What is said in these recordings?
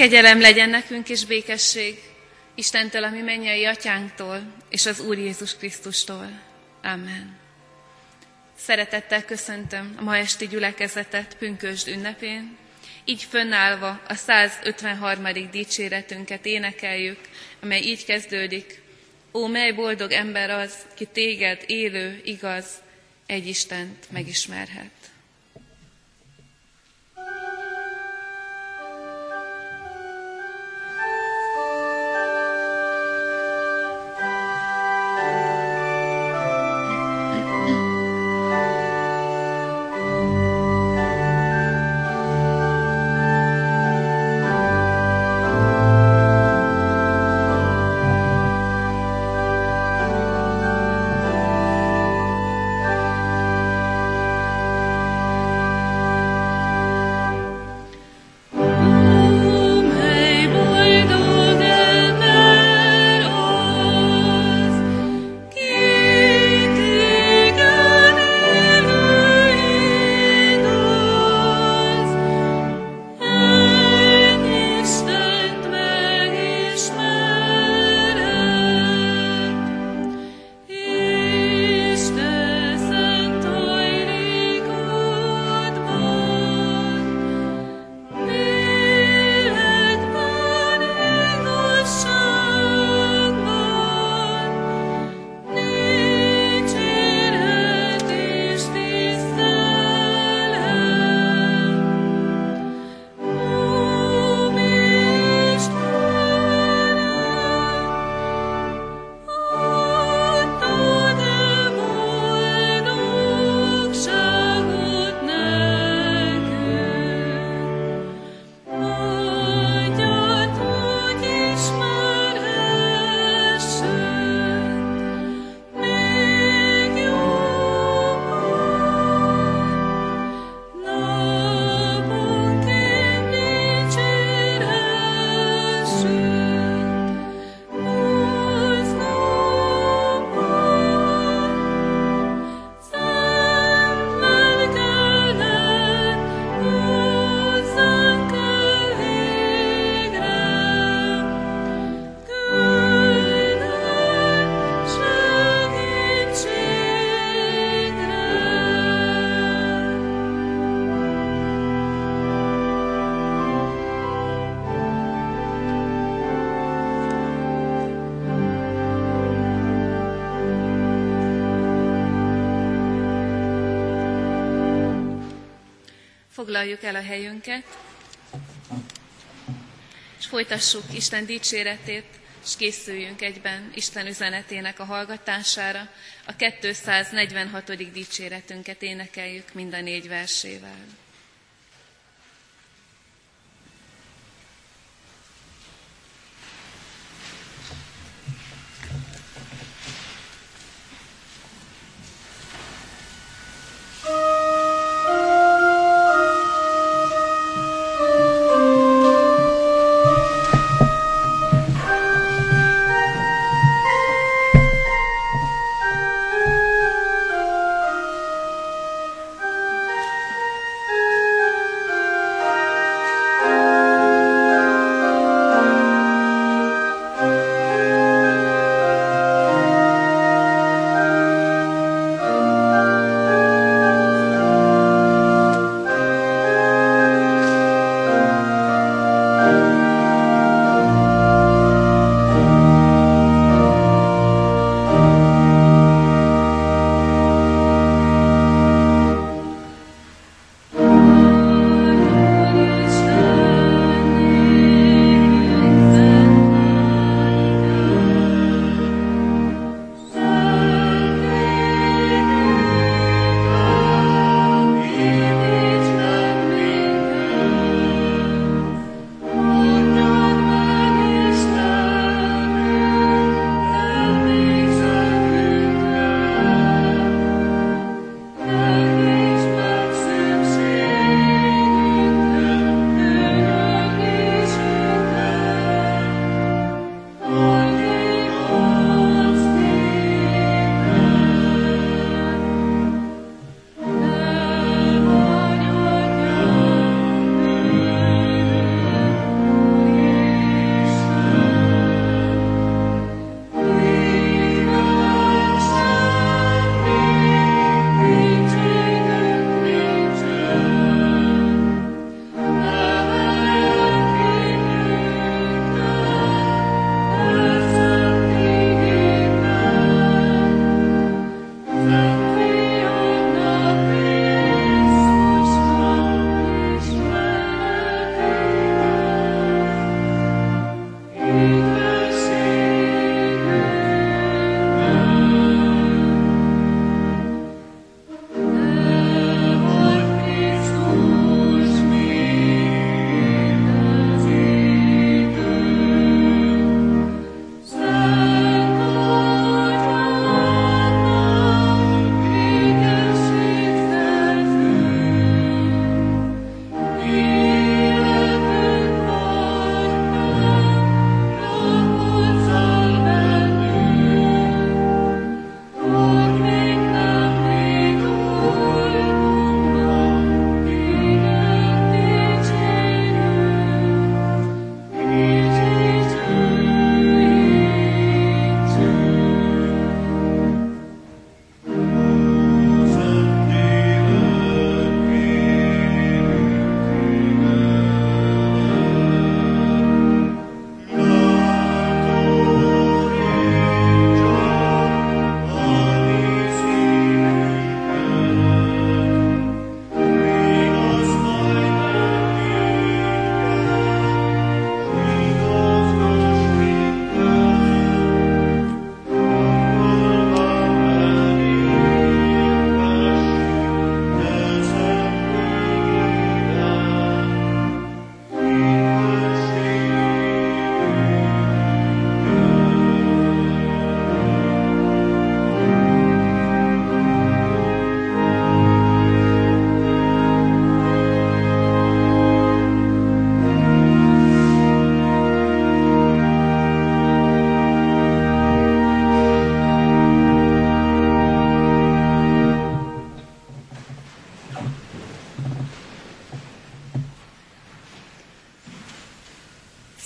Kegyelem legyen nekünk és békesség Istentől, ami mennyei atyánktól, és az Úr Jézus Krisztustól. Amen. Szeretettel köszöntöm a ma esti gyülekezetet pünkösd ünnepén. Így fönnállva a 153. dicséretünket énekeljük, amely így kezdődik. Ó, mely boldog ember az, ki téged élő, igaz, egy Istent megismerhet. Foglaljuk el a helyünket, és folytassuk Isten dicséretét, és készüljünk egyben Isten üzenetének a hallgatására. A 246. dicséretünket énekeljük mind a négy versével.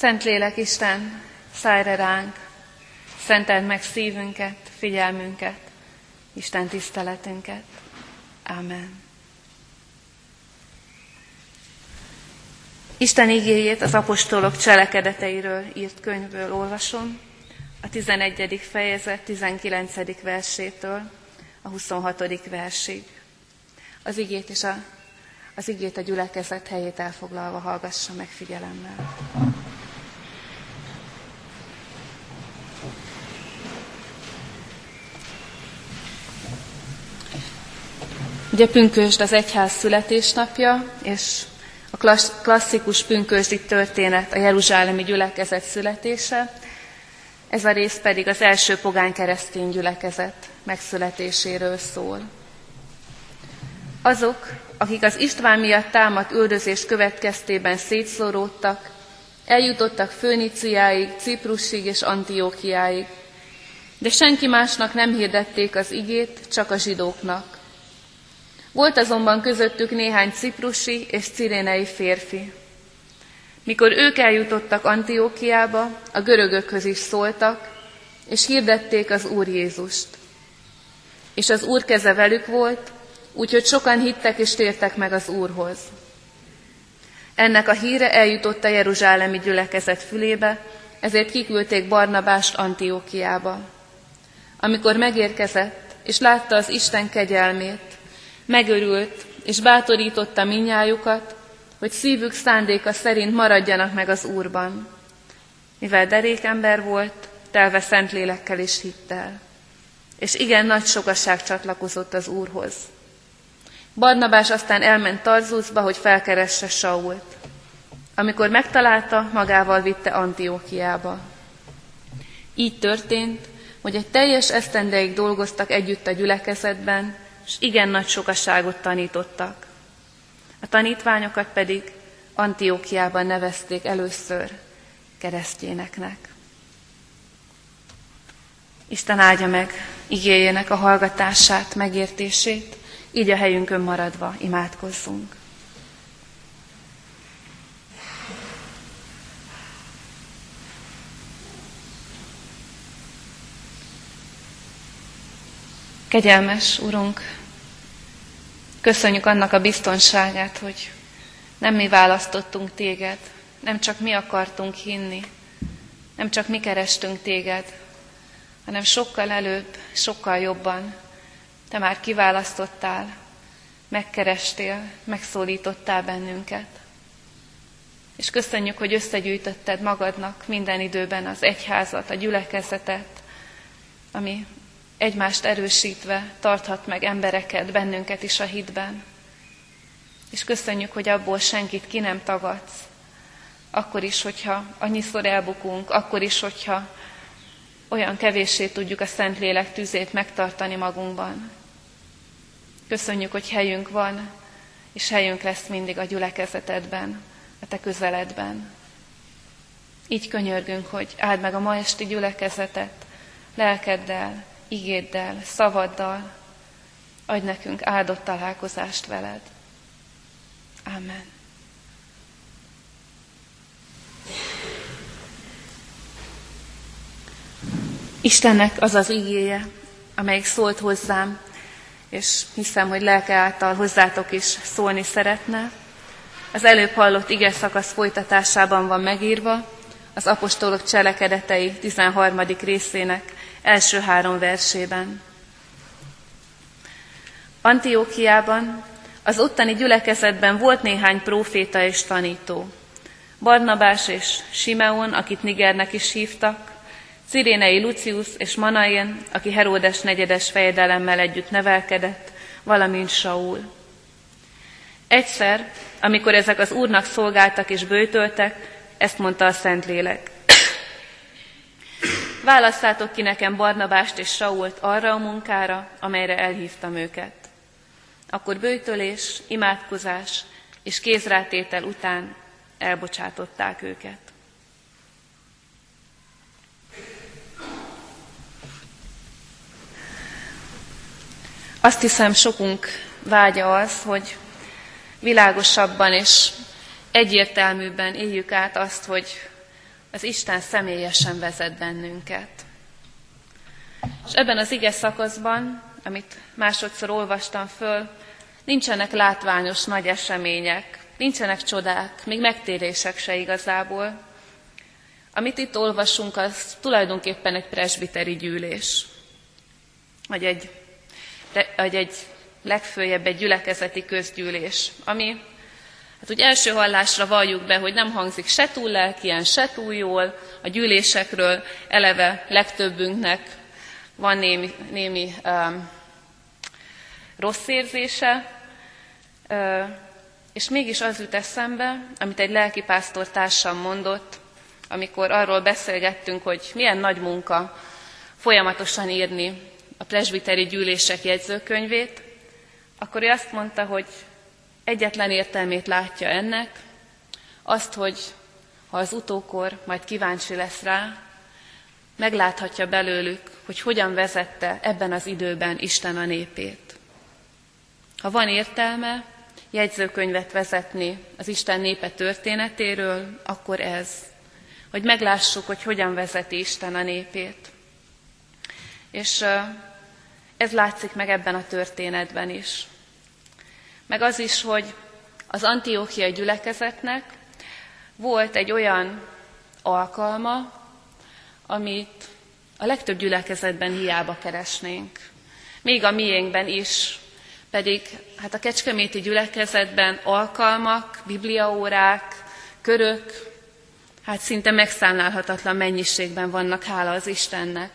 Szentlélek Isten, szállj ránk, szenteld meg szívünket, figyelmünket, Isten tiszteletünket. Amen. Isten igéjét az apostolok cselekedeteiről írt könyvből olvasom, a 11. fejezet 19. versétől a 26. versig. Az igét és a, az igét a gyülekezet helyét elfoglalva hallgassa meg figyelemmel. Ugye pünkösd az egyház születésnapja, és a klasszikus pünkösdi történet a Jeruzsálemi gyülekezet születése, ez a rész pedig az első pogány keresztény gyülekezet megszületéséről szól. Azok, akik az István miatt támadt üldözés következtében szétszóródtak, eljutottak Főniciáig, Ciprusig és Antiókiáig, de senki másnak nem hirdették az igét, csak a zsidóknak. Volt azonban közöttük néhány ciprusi és cirénei férfi. Mikor ők eljutottak Antiókiába, a görögökhöz is szóltak, és hirdették az Úr Jézust. És az Úr keze velük volt, úgyhogy sokan hittek és tértek meg az Úrhoz. Ennek a híre eljutott a Jeruzsálemi gyülekezet fülébe, ezért kiküldték Barnabást Antiókiába. Amikor megérkezett, és látta az Isten kegyelmét, Megörült, és bátorította minnyájukat, hogy szívük szándéka szerint maradjanak meg az Úrban. Mivel derékember volt, telve Szentlélekkel és hittel. És igen nagy sokaság csatlakozott az Úrhoz. Barnabás aztán elment Tarzuszba, hogy felkeresse Sault. Amikor megtalálta, magával vitte Antiókiába. Így történt, hogy egy teljes esztendeig dolgoztak együtt a gyülekezetben, és igen nagy sokaságot tanítottak. A tanítványokat pedig Antiókiában nevezték először keresztjéneknek. Isten áldja meg igényének a hallgatását, megértését, így a helyünkön maradva imádkozzunk. Kegyelmes Urunk, köszönjük annak a biztonságát, hogy nem mi választottunk téged, nem csak mi akartunk hinni, nem csak mi kerestünk téged, hanem sokkal előbb, sokkal jobban te már kiválasztottál, megkerestél, megszólítottál bennünket. És köszönjük, hogy összegyűjtötted magadnak minden időben az egyházat, a gyülekezetet, ami egymást erősítve tarthat meg embereket, bennünket is a hitben. És köszönjük, hogy abból senkit ki nem tagadsz. Akkor is, hogyha annyiszor elbukunk, akkor is, hogyha olyan kevéssé tudjuk a Szentlélek tüzét megtartani magunkban. Köszönjük, hogy helyünk van, és helyünk lesz mindig a gyülekezetedben, a te közeledben. Így könyörgünk, hogy áld meg a ma esti gyülekezetet, lelkeddel, igéddel, szavaddal, adj nekünk áldott találkozást veled. Amen. Istennek az az igéje, amelyik szólt hozzám, és hiszem, hogy lelke által hozzátok is szólni szeretne. Az előbb hallott ige szakasz folytatásában van megírva, az apostolok cselekedetei 13. részének első három versében. Antiókiában, az ottani gyülekezetben volt néhány próféta és tanító. Barnabás és Simeon, akit Nigernek is hívtak, Cirénei Lucius és Manaén, aki Heródes negyedes fejedelemmel együtt nevelkedett, valamint Saul. Egyszer, amikor ezek az úrnak szolgáltak és bőtöltek, ezt mondta a Szentlélek. Válasszátok ki nekem Barnabást és Sault arra a munkára, amelyre elhívtam őket. Akkor bőtölés, imádkozás és kézrátétel után elbocsátották őket. Azt hiszem, sokunk vágya az, hogy világosabban és egyértelműbben éljük át azt, hogy az Isten személyesen vezet bennünket. És ebben az ige szakaszban, amit másodszor olvastam föl, nincsenek látványos nagy események, nincsenek csodák, még megtérések se igazából. Amit itt olvasunk, az tulajdonképpen egy presbiteri gyűlés, vagy egy, vagy egy legfőjebb egy gyülekezeti közgyűlés, ami Hát úgy első hallásra valljuk be, hogy nem hangzik se túl lelkien, se túl jól. A gyűlésekről eleve legtöbbünknek van némi, némi um, rossz érzése, uh, és mégis az jut eszembe, amit egy lelkipásztor társam mondott, amikor arról beszélgettünk, hogy milyen nagy munka folyamatosan írni a presbiteri gyűlések jegyzőkönyvét, akkor ő azt mondta, hogy egyetlen értelmét látja ennek, azt, hogy ha az utókor majd kíváncsi lesz rá, megláthatja belőlük, hogy hogyan vezette ebben az időben Isten a népét. Ha van értelme jegyzőkönyvet vezetni az Isten népe történetéről, akkor ez, hogy meglássuk, hogy hogyan vezeti Isten a népét. És ez látszik meg ebben a történetben is meg az is, hogy az antiókiai gyülekezetnek volt egy olyan alkalma, amit a legtöbb gyülekezetben hiába keresnénk. Még a miénkben is, pedig hát a kecskeméti gyülekezetben alkalmak, bibliaórák, körök, hát szinte megszámlálhatatlan mennyiségben vannak, hála az Istennek.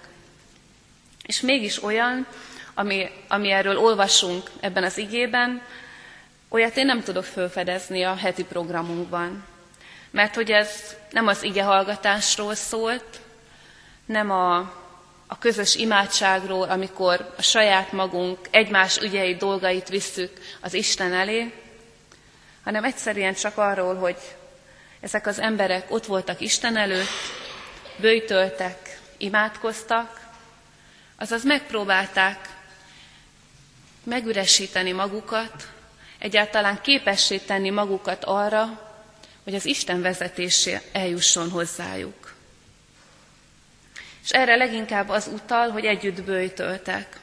És mégis olyan, ami, ami erről olvasunk ebben az igében, Olyat én nem tudok felfedezni a heti programunkban, mert hogy ez nem az ige hallgatásról szólt, nem a, a közös imádságról, amikor a saját magunk egymás ügyei dolgait visszük az Isten elé, hanem egyszerűen csak arról, hogy ezek az emberek ott voltak Isten előtt, bőjtöltek, imádkoztak, azaz megpróbálták megüresíteni magukat, egyáltalán képessé tenni magukat arra, hogy az Isten vezetésé eljusson hozzájuk. És erre leginkább az utal, hogy együtt bőjtöltek.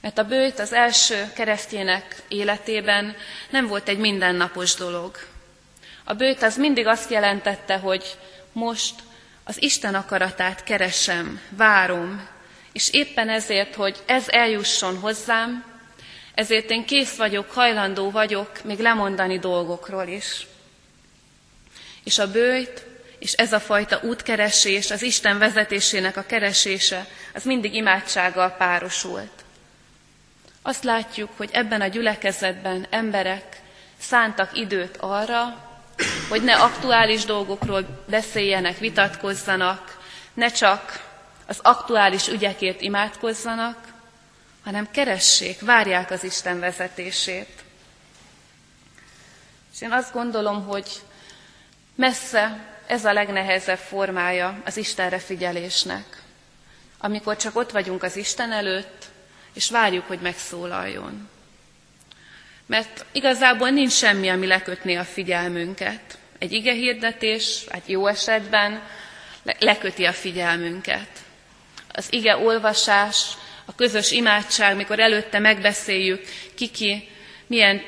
Mert a bőjt az első keresztjének életében nem volt egy mindennapos dolog. A bőjt az mindig azt jelentette, hogy most az Isten akaratát keresem, várom, és éppen ezért, hogy ez eljusson hozzám, ezért én kész vagyok, hajlandó vagyok még lemondani dolgokról is. És a bőjt, és ez a fajta útkeresés, az Isten vezetésének a keresése, az mindig imádsággal párosult. Azt látjuk, hogy ebben a gyülekezetben emberek szántak időt arra, hogy ne aktuális dolgokról beszéljenek, vitatkozzanak, ne csak az aktuális ügyekért imádkozzanak, hanem keressék, várják az Isten vezetését. És én azt gondolom, hogy messze ez a legnehezebb formája az Istenre figyelésnek, amikor csak ott vagyunk az Isten előtt, és várjuk, hogy megszólaljon. Mert igazából nincs semmi, ami lekötné a figyelmünket. Egy ige hirdetés, hát jó esetben leköti a figyelmünket. Az ige olvasás a közös imádság, mikor előtte megbeszéljük, kiki milyen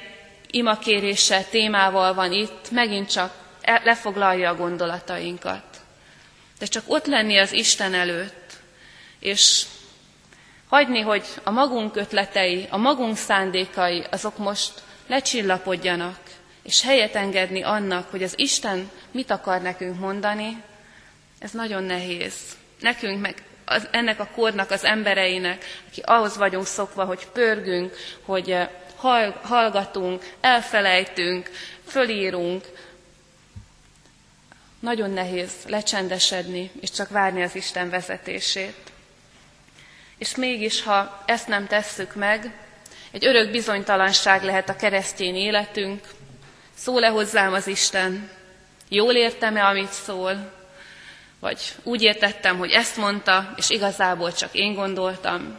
imakéréssel, témával van itt, megint csak lefoglalja a gondolatainkat. De csak ott lenni az Isten előtt, és hagyni, hogy a magunk ötletei, a magunk szándékai, azok most lecsillapodjanak, és helyet engedni annak, hogy az Isten mit akar nekünk mondani, ez nagyon nehéz. Nekünk meg az, ennek a kornak az embereinek, aki ahhoz vagyunk szokva, hogy pörgünk, hogy eh, hallgatunk, elfelejtünk, fölírunk. Nagyon nehéz lecsendesedni, és csak várni az Isten vezetését. És mégis, ha ezt nem tesszük meg, egy örök bizonytalanság lehet a keresztény életünk. Szól-e hozzám az Isten? Jól értem-e, amit szól? Vagy úgy értettem, hogy ezt mondta, és igazából csak én gondoltam.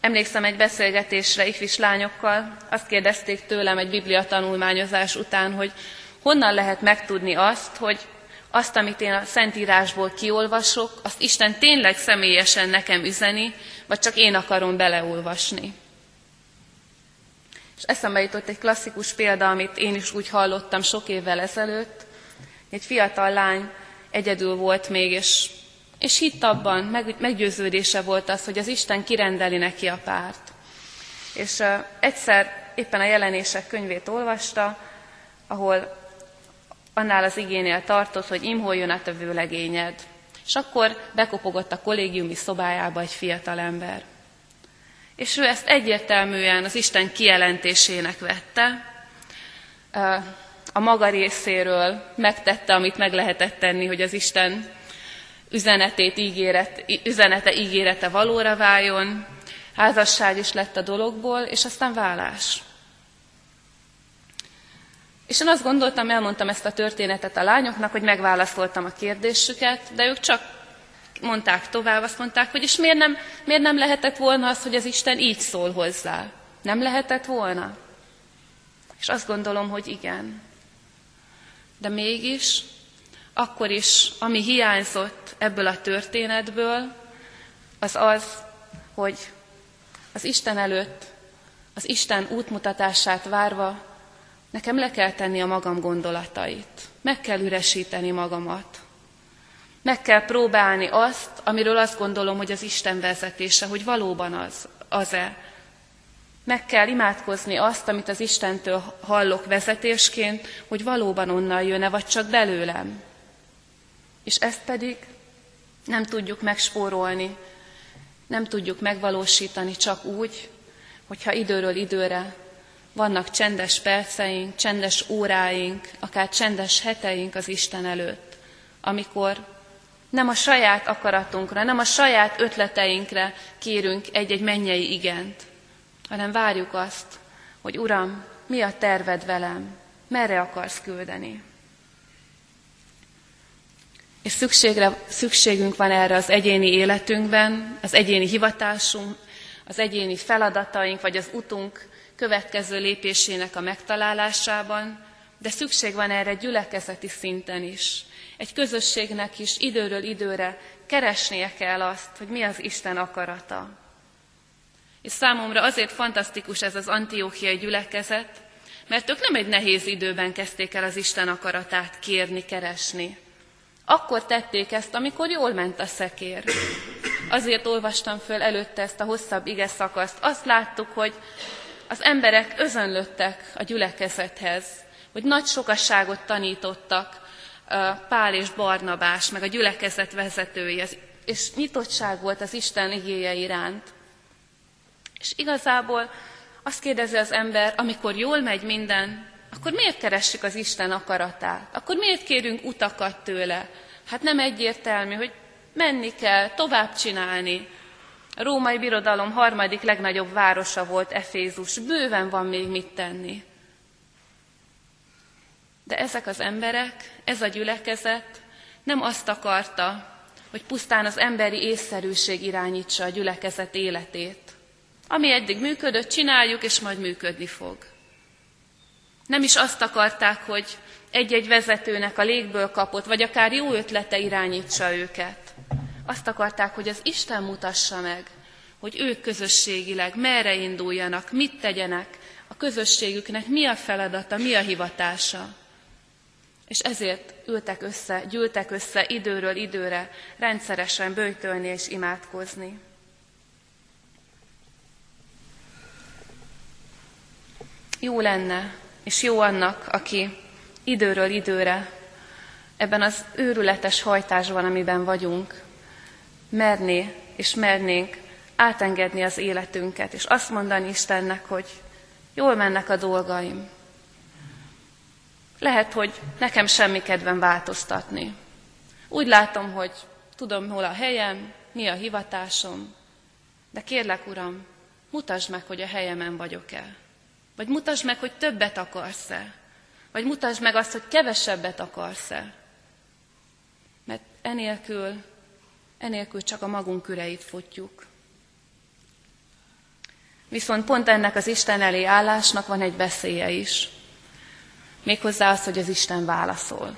Emlékszem egy beszélgetésre ifis lányokkal, azt kérdezték tőlem egy biblia tanulmányozás után, hogy honnan lehet megtudni azt, hogy azt, amit én a Szentírásból kiolvasok, azt Isten tényleg személyesen nekem üzeni, vagy csak én akarom beleolvasni. És eszembe jutott egy klasszikus példa, amit én is úgy hallottam sok évvel ezelőtt. Egy fiatal lány egyedül volt még, és, és hitt abban, meg, meggyőződése volt az, hogy az Isten kirendeli neki a párt. És uh, egyszer éppen a jelenések könyvét olvasta, ahol annál az igénél tartott, hogy imholjon a vőlegényed. És akkor bekopogott a kollégiumi szobájába egy fiatal ember. És ő ezt egyértelműen az Isten kijelentésének vette, a maga részéről megtette, amit meg lehetett tenni, hogy az Isten üzenetét, ígéret, üzenete ígérete valóra váljon, házasság is lett a dologból, és aztán vállás. És én azt gondoltam, elmondtam ezt a történetet a lányoknak, hogy megválaszoltam a kérdésüket, de ők csak mondták tovább, azt mondták, hogy és miért nem, miért nem lehetett volna az, hogy az Isten így szól hozzá? Nem lehetett volna? És azt gondolom, hogy igen. De mégis, akkor is, ami hiányzott ebből a történetből, az az, hogy az Isten előtt, az Isten útmutatását várva Nekem le kell tenni a magam gondolatait. Meg kell üresíteni magamat. Meg kell próbálni azt, amiről azt gondolom, hogy az Isten vezetése, hogy valóban az, az-e. Meg kell imádkozni azt, amit az Istentől hallok vezetésként, hogy valóban onnan jön-e, vagy csak belőlem. És ezt pedig nem tudjuk megspórolni, nem tudjuk megvalósítani csak úgy, hogyha időről időre vannak csendes perceink, csendes óráink, akár csendes heteink az Isten előtt, amikor nem a saját akaratunkra, nem a saját ötleteinkre kérünk egy-egy mennyei igent, hanem várjuk azt, hogy Uram, mi a terved velem, merre akarsz küldeni. És szükségre, szükségünk van erre az egyéni életünkben, az egyéni hivatásunk, az egyéni feladataink, vagy az utunk következő lépésének a megtalálásában, de szükség van erre gyülekezeti szinten is. Egy közösségnek is időről időre keresnie kell azt, hogy mi az Isten akarata. És számomra azért fantasztikus ez az antiókiai gyülekezet, mert ők nem egy nehéz időben kezdték el az Isten akaratát kérni, keresni. Akkor tették ezt, amikor jól ment a szekér. Azért olvastam föl előtte ezt a hosszabb ige szakaszt. Azt láttuk, hogy az emberek özönlöttek a gyülekezethez, hogy nagy sokasságot tanítottak Pál és Barnabás, meg a gyülekezet vezetői, és nyitottság volt az Isten igéje iránt. És igazából azt kérdezi az ember, amikor jól megy minden, akkor miért keressük az Isten akaratát? Akkor miért kérünk utakat tőle? Hát nem egyértelmű, hogy menni kell, tovább csinálni, a római birodalom harmadik legnagyobb városa volt Efézus. Bőven van még mit tenni. De ezek az emberek, ez a gyülekezet nem azt akarta, hogy pusztán az emberi észszerűség irányítsa a gyülekezet életét. Ami eddig működött, csináljuk, és majd működni fog. Nem is azt akarták, hogy egy-egy vezetőnek a légből kapott, vagy akár jó ötlete irányítsa őket. Azt akarták, hogy az Isten mutassa meg, hogy ők közösségileg merre induljanak, mit tegyenek, a közösségüknek mi a feladata, mi a hivatása. És ezért ültek össze, gyűltek össze időről időre, rendszeresen bőjtölni és imádkozni. Jó lenne, és jó annak, aki időről időre ebben az őrületes hajtásban, amiben vagyunk, merné és mernénk átengedni az életünket, és azt mondani Istennek, hogy jól mennek a dolgaim. Lehet, hogy nekem semmi kedvem változtatni. Úgy látom, hogy tudom, hol a helyem, mi a hivatásom, de kérlek, Uram, mutasd meg, hogy a helyemen vagyok-e. Vagy mutasd meg, hogy többet akarsz-e. Vagy mutasd meg azt, hogy kevesebbet akarsz-e. Mert enélkül enélkül csak a magunk üreit futjuk. Viszont pont ennek az Isten elé állásnak van egy veszélye is. Méghozzá az, hogy az Isten válaszol.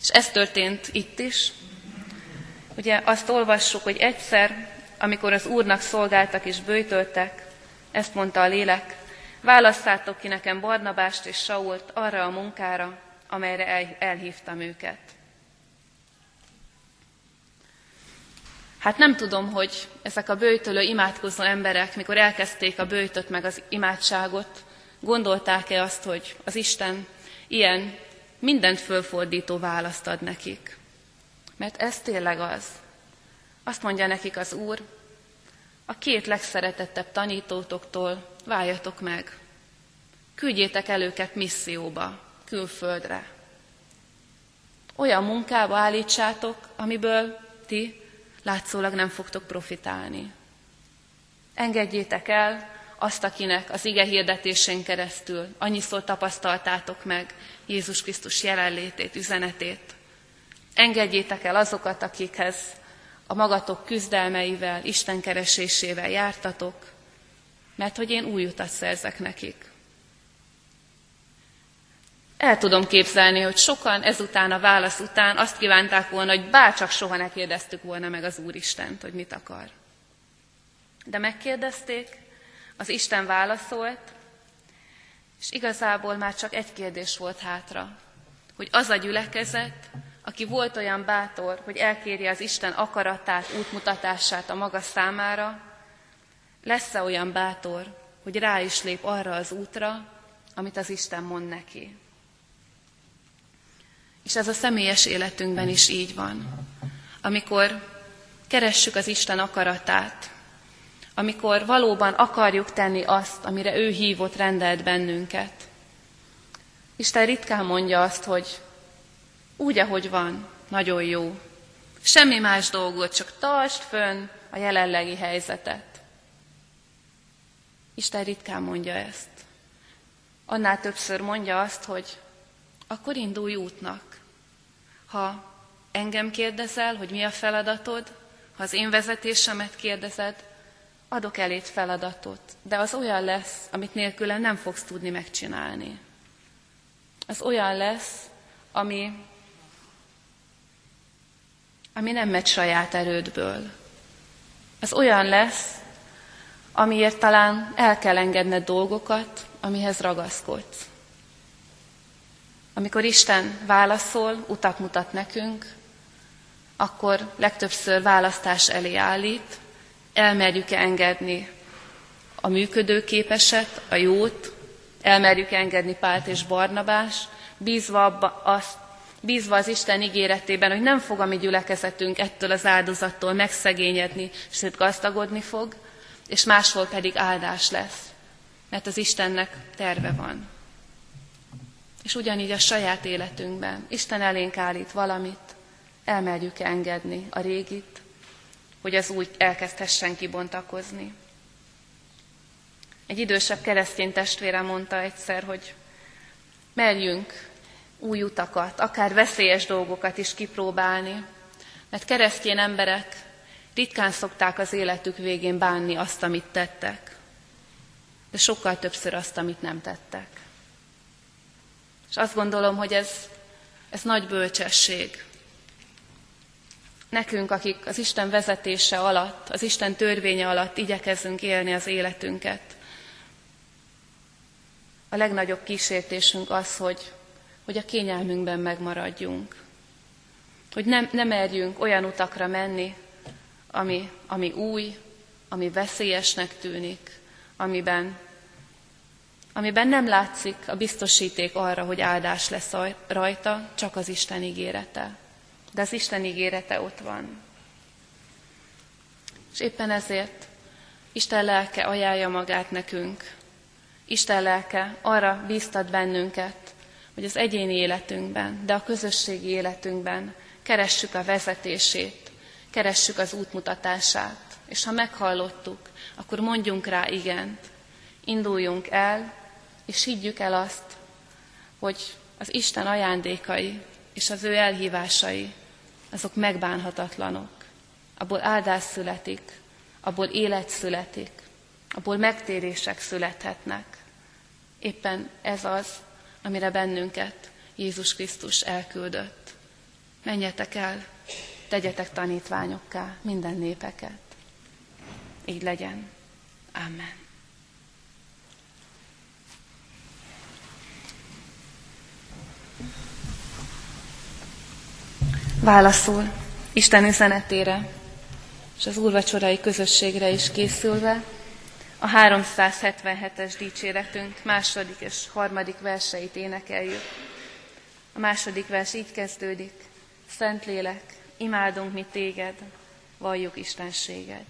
És ez történt itt is. Ugye azt olvassuk, hogy egyszer, amikor az Úrnak szolgáltak és bőjtöltek, ezt mondta a lélek, válasszátok ki nekem Barnabást és Sault arra a munkára, amelyre elhívtam őket. Hát nem tudom, hogy ezek a bőjtölő, imádkozó emberek, mikor elkezdték a bőjtöt meg az imádságot, gondolták-e azt, hogy az Isten ilyen mindent fölfordító választ ad nekik. Mert ez tényleg az. Azt mondja nekik az Úr, a két legszeretettebb tanítótoktól váljatok meg. Küldjétek el őket misszióba, külföldre. Olyan munkába állítsátok, amiből ti látszólag nem fogtok profitálni. Engedjétek el azt, akinek az ige hirdetésén keresztül annyiszor tapasztaltátok meg Jézus Krisztus jelenlétét, üzenetét. Engedjétek el azokat, akikhez a magatok küzdelmeivel, Isten keresésével jártatok, mert hogy én új utat szerzek nekik. El tudom képzelni, hogy sokan ezután a válasz után azt kívánták volna, hogy bárcsak soha ne kérdeztük volna meg az Úristent, hogy mit akar. De megkérdezték, az Isten válaszolt, és igazából már csak egy kérdés volt hátra, hogy az a gyülekezet, aki volt olyan bátor, hogy elkérje az Isten akaratát, útmutatását a maga számára, lesz-e olyan bátor, hogy rá is lép arra az útra, amit az Isten mond neki. És ez a személyes életünkben is így van. Amikor keressük az Isten akaratát, amikor valóban akarjuk tenni azt, amire ő hívott, rendelt bennünket. Isten ritkán mondja azt, hogy úgy, ahogy van, nagyon jó. Semmi más dolgot, csak tartsd fönn a jelenlegi helyzetet. Isten ritkán mondja ezt. Annál többször mondja azt, hogy akkor indulj útnak. Ha engem kérdezel, hogy mi a feladatod, ha az én vezetésemet kérdezed, adok elét feladatot, de az olyan lesz, amit nélküle nem fogsz tudni megcsinálni. Az olyan lesz, ami, ami nem megy saját erődből. Az olyan lesz, amiért talán el kell engedned dolgokat, amihez ragaszkodsz. Amikor Isten válaszol, utat mutat nekünk, akkor legtöbbször választás elé állít, elmerjük-e engedni a működőképeset, a jót, elmerjük engedni Pált és Barnabás, bízva, abba, azt, bízva az Isten ígéretében, hogy nem fog a mi gyülekezetünk ettől az áldozattól megszegényedni, sőt gazdagodni fog, és máshol pedig áldás lesz, mert az Istennek terve van. És ugyanígy a saját életünkben Isten elénk állít valamit, elmerjük engedni a régit, hogy az úgy elkezdhessen kibontakozni. Egy idősebb keresztény testvére mondta egyszer, hogy merjünk új utakat, akár veszélyes dolgokat is kipróbálni, mert keresztény emberek ritkán szokták az életük végén bánni azt, amit tettek, de sokkal többször azt, amit nem tettek. És azt gondolom, hogy ez, ez nagy bölcsesség, Nekünk, akik az Isten vezetése alatt, az Isten törvénye alatt igyekezzünk élni az életünket. A legnagyobb kísértésünk az, hogy, hogy a kényelmünkben megmaradjunk. Hogy nem, nem merjünk olyan utakra menni, ami, ami új, ami veszélyesnek tűnik, amiben, amiben nem látszik a biztosíték arra, hogy áldás lesz rajta, csak az Isten ígérete de az Isten ígérete ott van. És éppen ezért Isten lelke ajánlja magát nekünk. Isten lelke arra bíztat bennünket, hogy az egyéni életünkben, de a közösségi életünkben keressük a vezetését, keressük az útmutatását. És ha meghallottuk, akkor mondjunk rá igent, induljunk el, és higgyük el azt, hogy az Isten ajándékai és az ő elhívásai, azok megbánhatatlanok. Abból áldás születik, abból élet születik, abból megtérések születhetnek. Éppen ez az, amire bennünket Jézus Krisztus elküldött. Menjetek el, tegyetek tanítványokká minden népeket. Így legyen. Amen. Válaszul Isten üzenetére és az úrvacsorai közösségre is készülve a 377-es dicséretünk második és harmadik verseit énekeljük. A második vers így kezdődik. Szentlélek, imádunk mi téged, valljuk Istenséged.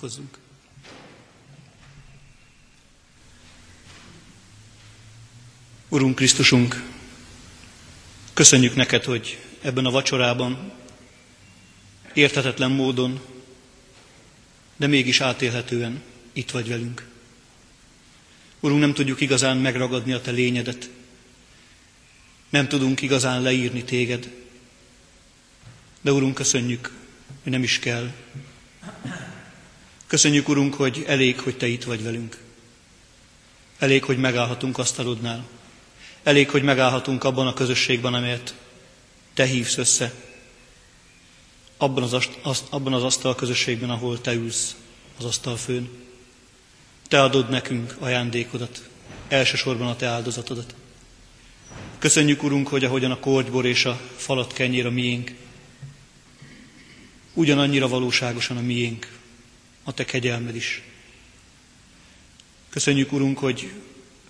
Imádkozzunk. Urunk Krisztusunk, köszönjük neked, hogy ebben a vacsorában értetetlen módon, de mégis átélhetően itt vagy velünk. Urunk, nem tudjuk igazán megragadni a te lényedet, nem tudunk igazán leírni téged, de Urunk, köszönjük, hogy nem is kell, Köszönjük, Urunk, hogy elég, hogy Te itt vagy velünk. Elég, hogy megállhatunk asztalodnál. Elég, hogy megállhatunk abban a közösségben, amelyet te hívsz össze. Abban az, ast, abban az asztal közösségben, ahol te ülsz az asztal főn. Te adod nekünk ajándékodat, elsősorban a te áldozatodat. Köszönjük, Urunk, hogy ahogyan a korgybor és a falat kenyér a miénk, ugyanannyira valóságosan a miénk, a te kegyelmed is. Köszönjük, Urunk, hogy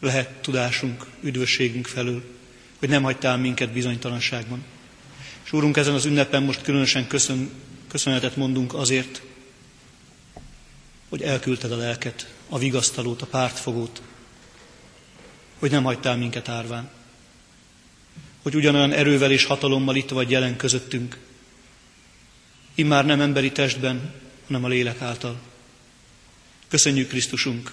lehet tudásunk, üdvösségünk felől, hogy nem hagytál minket bizonytalanságban. És Úrunk, ezen az ünnepen most különösen köszön, köszönetet mondunk azért, hogy elküldted a lelket, a vigasztalót, a pártfogót, hogy nem hagytál minket árván. Hogy ugyanolyan erővel és hatalommal itt vagy jelen közöttünk, immár nem emberi testben, hanem a lélek által. Köszönjük Krisztusunk,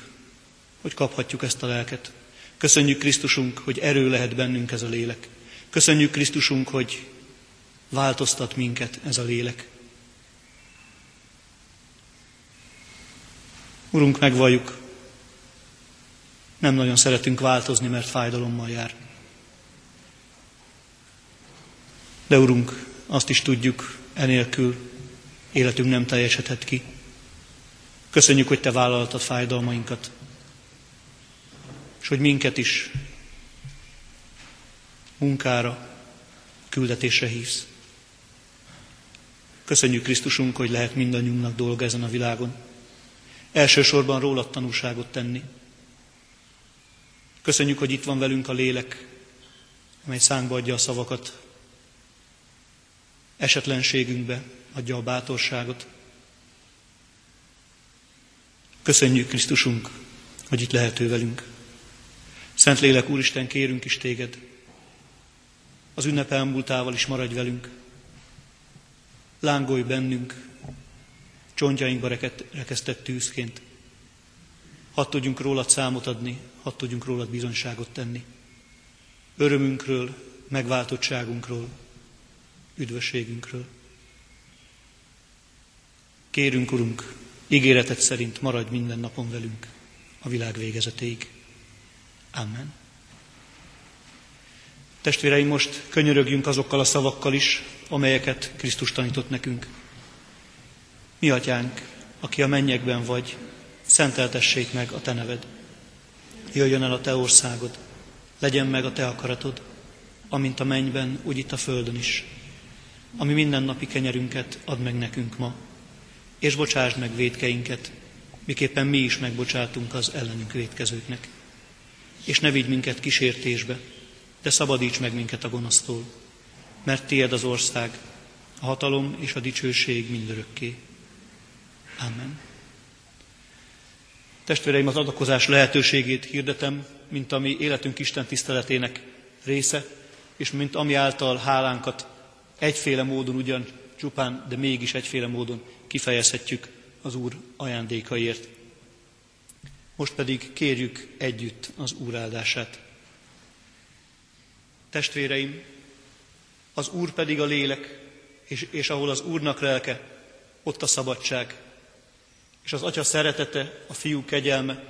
hogy kaphatjuk ezt a lelket. Köszönjük Krisztusunk, hogy erő lehet bennünk ez a lélek. Köszönjük Krisztusunk, hogy változtat minket ez a lélek. Urunk, megvalljuk, nem nagyon szeretünk változni, mert fájdalommal jár. De Urunk, azt is tudjuk, enélkül életünk nem teljesedhet ki. Köszönjük, hogy Te vállaltad fájdalmainkat, és hogy minket is munkára, küldetésre hívsz. Köszönjük Krisztusunk, hogy lehet mindannyiunknak dolga ezen a világon. Elsősorban rólad tanúságot tenni. Köszönjük, hogy itt van velünk a lélek, amely szánkba adja a szavakat, esetlenségünkbe adja a bátorságot. Köszönjük Krisztusunk, hogy itt lehető velünk. Szentlélek Úristen, kérünk is téged, az ünnep elmúltával is maradj velünk. Lángolj bennünk, csontjainkba rekesztett tűzként. Hadd tudjunk rólad számot adni, hadd tudjunk rólad bizonyságot tenni. Örömünkről, megváltottságunkról, üdvösségünkről. Kérünk, Urunk, ígéretet szerint maradj minden napon velünk a világ végezetéig. Amen. Testvéreim, most könyörögjünk azokkal a szavakkal is, amelyeket Krisztus tanított nekünk. Mi atyánk, aki a mennyekben vagy, szenteltessék meg a te neved. Jöjjön el a te országod, legyen meg a te akaratod, amint a mennyben, úgy itt a földön is. Ami mindennapi kenyerünket add meg nekünk ma, és bocsásd meg védkeinket, miképpen mi is megbocsátunk az ellenünk védkezőknek. És ne vigy minket kísértésbe, de szabadíts meg minket a gonosztól, mert tiéd az ország, a hatalom és a dicsőség mindörökké. Amen. Testvéreim, az adakozás lehetőségét hirdetem, mint ami életünk Isten tiszteletének része, és mint ami által hálánkat egyféle módon ugyan csupán, de mégis egyféle módon kifejezhetjük az Úr ajándékaiért. Most pedig kérjük együtt az Úr áldását. Testvéreim, az Úr pedig a lélek, és, és ahol az Úrnak lelke, ott a szabadság. És az Atya szeretete, a Fiú kegyelme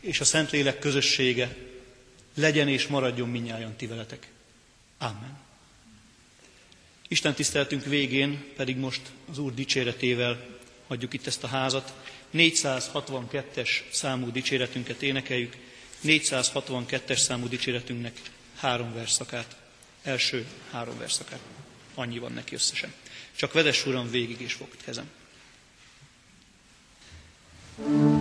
és a Szentlélek közössége legyen és maradjon minnyáján ti veletek. Amen. Isten tiszteltünk végén pedig most az Úr dicséretével adjuk itt ezt a házat. 462-es számú dicséretünket énekeljük. 462-es számú dicséretünknek három verszakát. Első három verszakát. Annyi van neki összesen. Csak vedes uram végig és fogd kezem. thank you